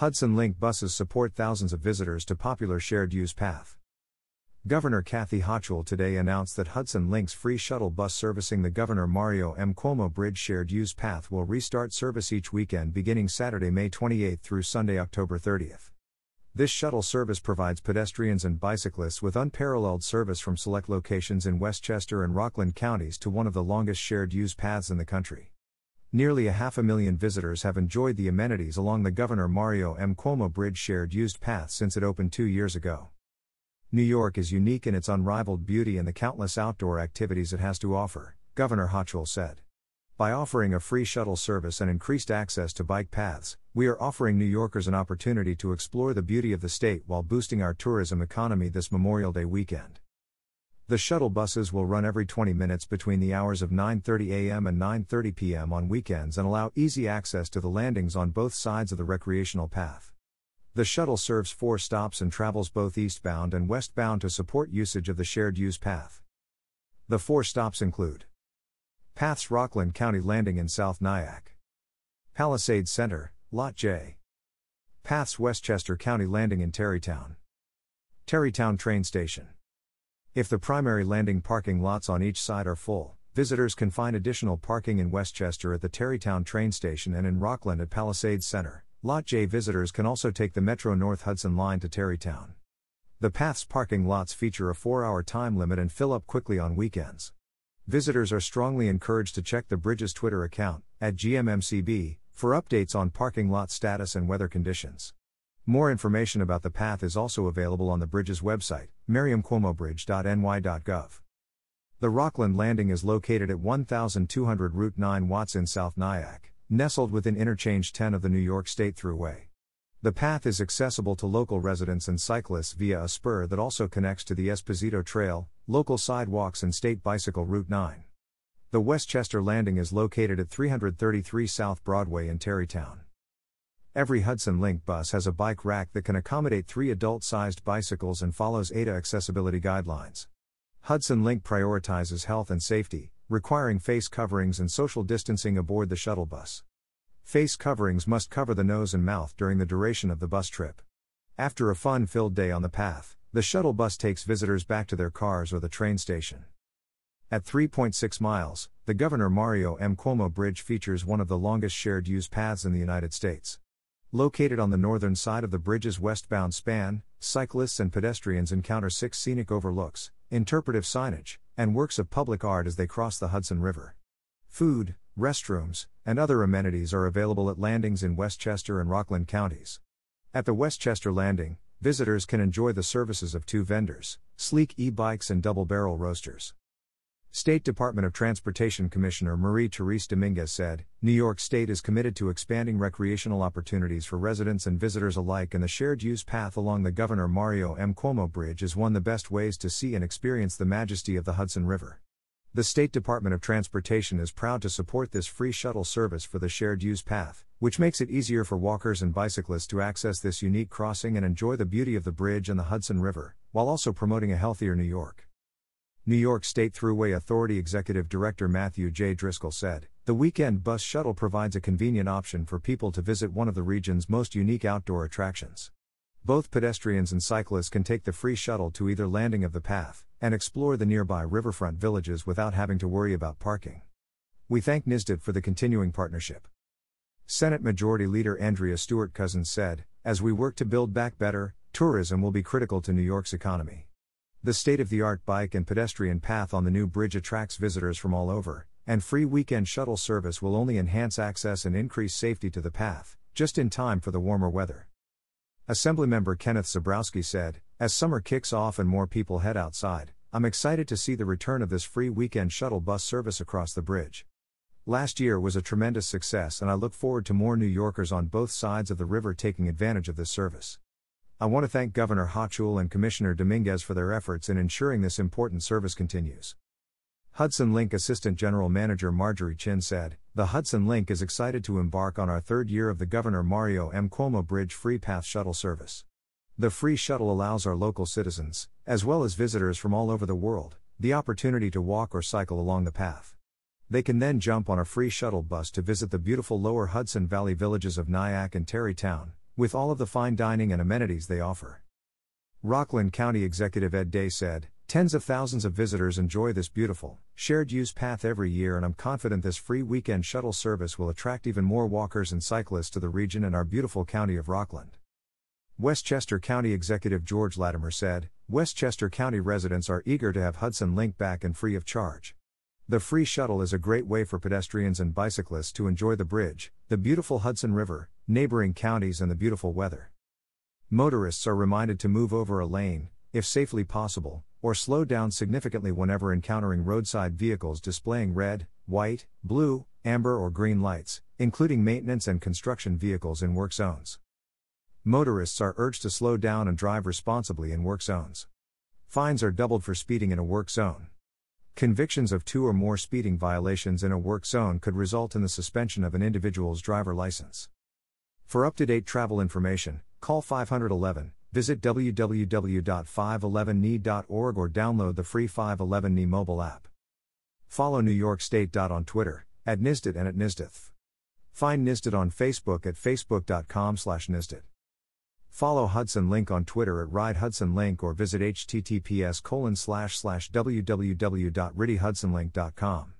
Hudson Link buses support thousands of visitors to popular shared use path. Governor Kathy Hochul today announced that Hudson Link's free shuttle bus servicing the Governor Mario M. Cuomo Bridge shared use path will restart service each weekend beginning Saturday, May 28 through Sunday, October 30th. This shuttle service provides pedestrians and bicyclists with unparalleled service from select locations in Westchester and Rockland counties to one of the longest shared use paths in the country. Nearly a half a million visitors have enjoyed the amenities along the Governor Mario M. Cuomo Bridge shared used path since it opened two years ago. New York is unique in its unrivaled beauty and the countless outdoor activities it has to offer, Governor Hochul said. By offering a free shuttle service and increased access to bike paths, we are offering New Yorkers an opportunity to explore the beauty of the state while boosting our tourism economy this Memorial Day weekend. The shuttle buses will run every 20 minutes between the hours of 9:30 a.m. and 9:30 p.m. on weekends and allow easy access to the landings on both sides of the recreational path. The shuttle serves 4 stops and travels both eastbound and westbound to support usage of the shared use path. The 4 stops include Paths Rockland County Landing in South Nyack, Palisades Center, Lot J. Paths Westchester County Landing in Tarrytown, Tarrytown Train Station. If the primary landing parking lots on each side are full, visitors can find additional parking in Westchester at the Tarrytown train station and in Rockland at Palisades Center. Lot J visitors can also take the Metro North Hudson line to Tarrytown. The path's parking lots feature a 4 hour time limit and fill up quickly on weekends. Visitors are strongly encouraged to check the bridge's Twitter account, at GMMCB, for updates on parking lot status and weather conditions. More information about the path is also available on the bridge's website, mariomcuomobridge.ny.gov. The Rockland Landing is located at 1200 Route 9 Watts in South Nyack, nestled within Interchange 10 of the New York State Thruway. The path is accessible to local residents and cyclists via a spur that also connects to the Esposito Trail, local sidewalks, and State Bicycle Route 9. The Westchester Landing is located at 333 South Broadway in Tarrytown. Every Hudson Link bus has a bike rack that can accommodate three adult sized bicycles and follows ADA accessibility guidelines. Hudson Link prioritizes health and safety, requiring face coverings and social distancing aboard the shuttle bus. Face coverings must cover the nose and mouth during the duration of the bus trip. After a fun filled day on the path, the shuttle bus takes visitors back to their cars or the train station. At 3.6 miles, the Governor Mario M. Cuomo Bridge features one of the longest shared use paths in the United States. Located on the northern side of the bridge's westbound span, cyclists and pedestrians encounter six scenic overlooks, interpretive signage, and works of public art as they cross the Hudson River. Food, restrooms, and other amenities are available at landings in Westchester and Rockland counties. At the Westchester Landing, visitors can enjoy the services of two vendors, sleek e bikes and double barrel roasters. State Department of Transportation Commissioner Marie Therese Dominguez said New York State is committed to expanding recreational opportunities for residents and visitors alike, and the shared use path along the Governor Mario M. Cuomo Bridge is one of the best ways to see and experience the majesty of the Hudson River. The State Department of Transportation is proud to support this free shuttle service for the shared use path, which makes it easier for walkers and bicyclists to access this unique crossing and enjoy the beauty of the bridge and the Hudson River, while also promoting a healthier New York. New York State Thruway Authority Executive Director Matthew J. Driscoll said, The weekend bus shuttle provides a convenient option for people to visit one of the region's most unique outdoor attractions. Both pedestrians and cyclists can take the free shuttle to either landing of the path and explore the nearby riverfront villages without having to worry about parking. We thank NYSDOT for the continuing partnership. Senate Majority Leader Andrea Stewart Cousins said, As we work to build back better, tourism will be critical to New York's economy. The state of the art bike and pedestrian path on the new bridge attracts visitors from all over, and free weekend shuttle service will only enhance access and increase safety to the path, just in time for the warmer weather. Assemblymember Kenneth Zebrowski said, As summer kicks off and more people head outside, I'm excited to see the return of this free weekend shuttle bus service across the bridge. Last year was a tremendous success, and I look forward to more New Yorkers on both sides of the river taking advantage of this service. I want to thank Governor Hochul and Commissioner Dominguez for their efforts in ensuring this important service continues. Hudson Link Assistant General Manager Marjorie Chin said, The Hudson Link is excited to embark on our third year of the Governor Mario M. Cuomo Bridge Free Path Shuttle Service. The free shuttle allows our local citizens, as well as visitors from all over the world, the opportunity to walk or cycle along the path. They can then jump on a free shuttle bus to visit the beautiful lower Hudson Valley villages of Nyack and Tarrytown, with all of the fine dining and amenities they offer. Rockland County Executive Ed Day said, Tens of thousands of visitors enjoy this beautiful, shared use path every year, and I'm confident this free weekend shuttle service will attract even more walkers and cyclists to the region and our beautiful county of Rockland. Westchester County Executive George Latimer said, Westchester County residents are eager to have Hudson Link back and free of charge. The free shuttle is a great way for pedestrians and bicyclists to enjoy the bridge, the beautiful Hudson River, neighboring counties, and the beautiful weather. Motorists are reminded to move over a lane, if safely possible, or slow down significantly whenever encountering roadside vehicles displaying red, white, blue, amber, or green lights, including maintenance and construction vehicles in work zones. Motorists are urged to slow down and drive responsibly in work zones. Fines are doubled for speeding in a work zone. Convictions of two or more speeding violations in a work zone could result in the suspension of an individual's driver license. For up to date travel information, call 511, visit www.511ny.org or download the free 511NY mobile app. Follow New York State. on Twitter, at NYSDOT and at NYSDOT. Find NYSDOT on Facebook at facebook.com slash NYSDOT. Follow Hudson Link on Twitter at ridehudson_link or visit https www.ridehudsonlink.com.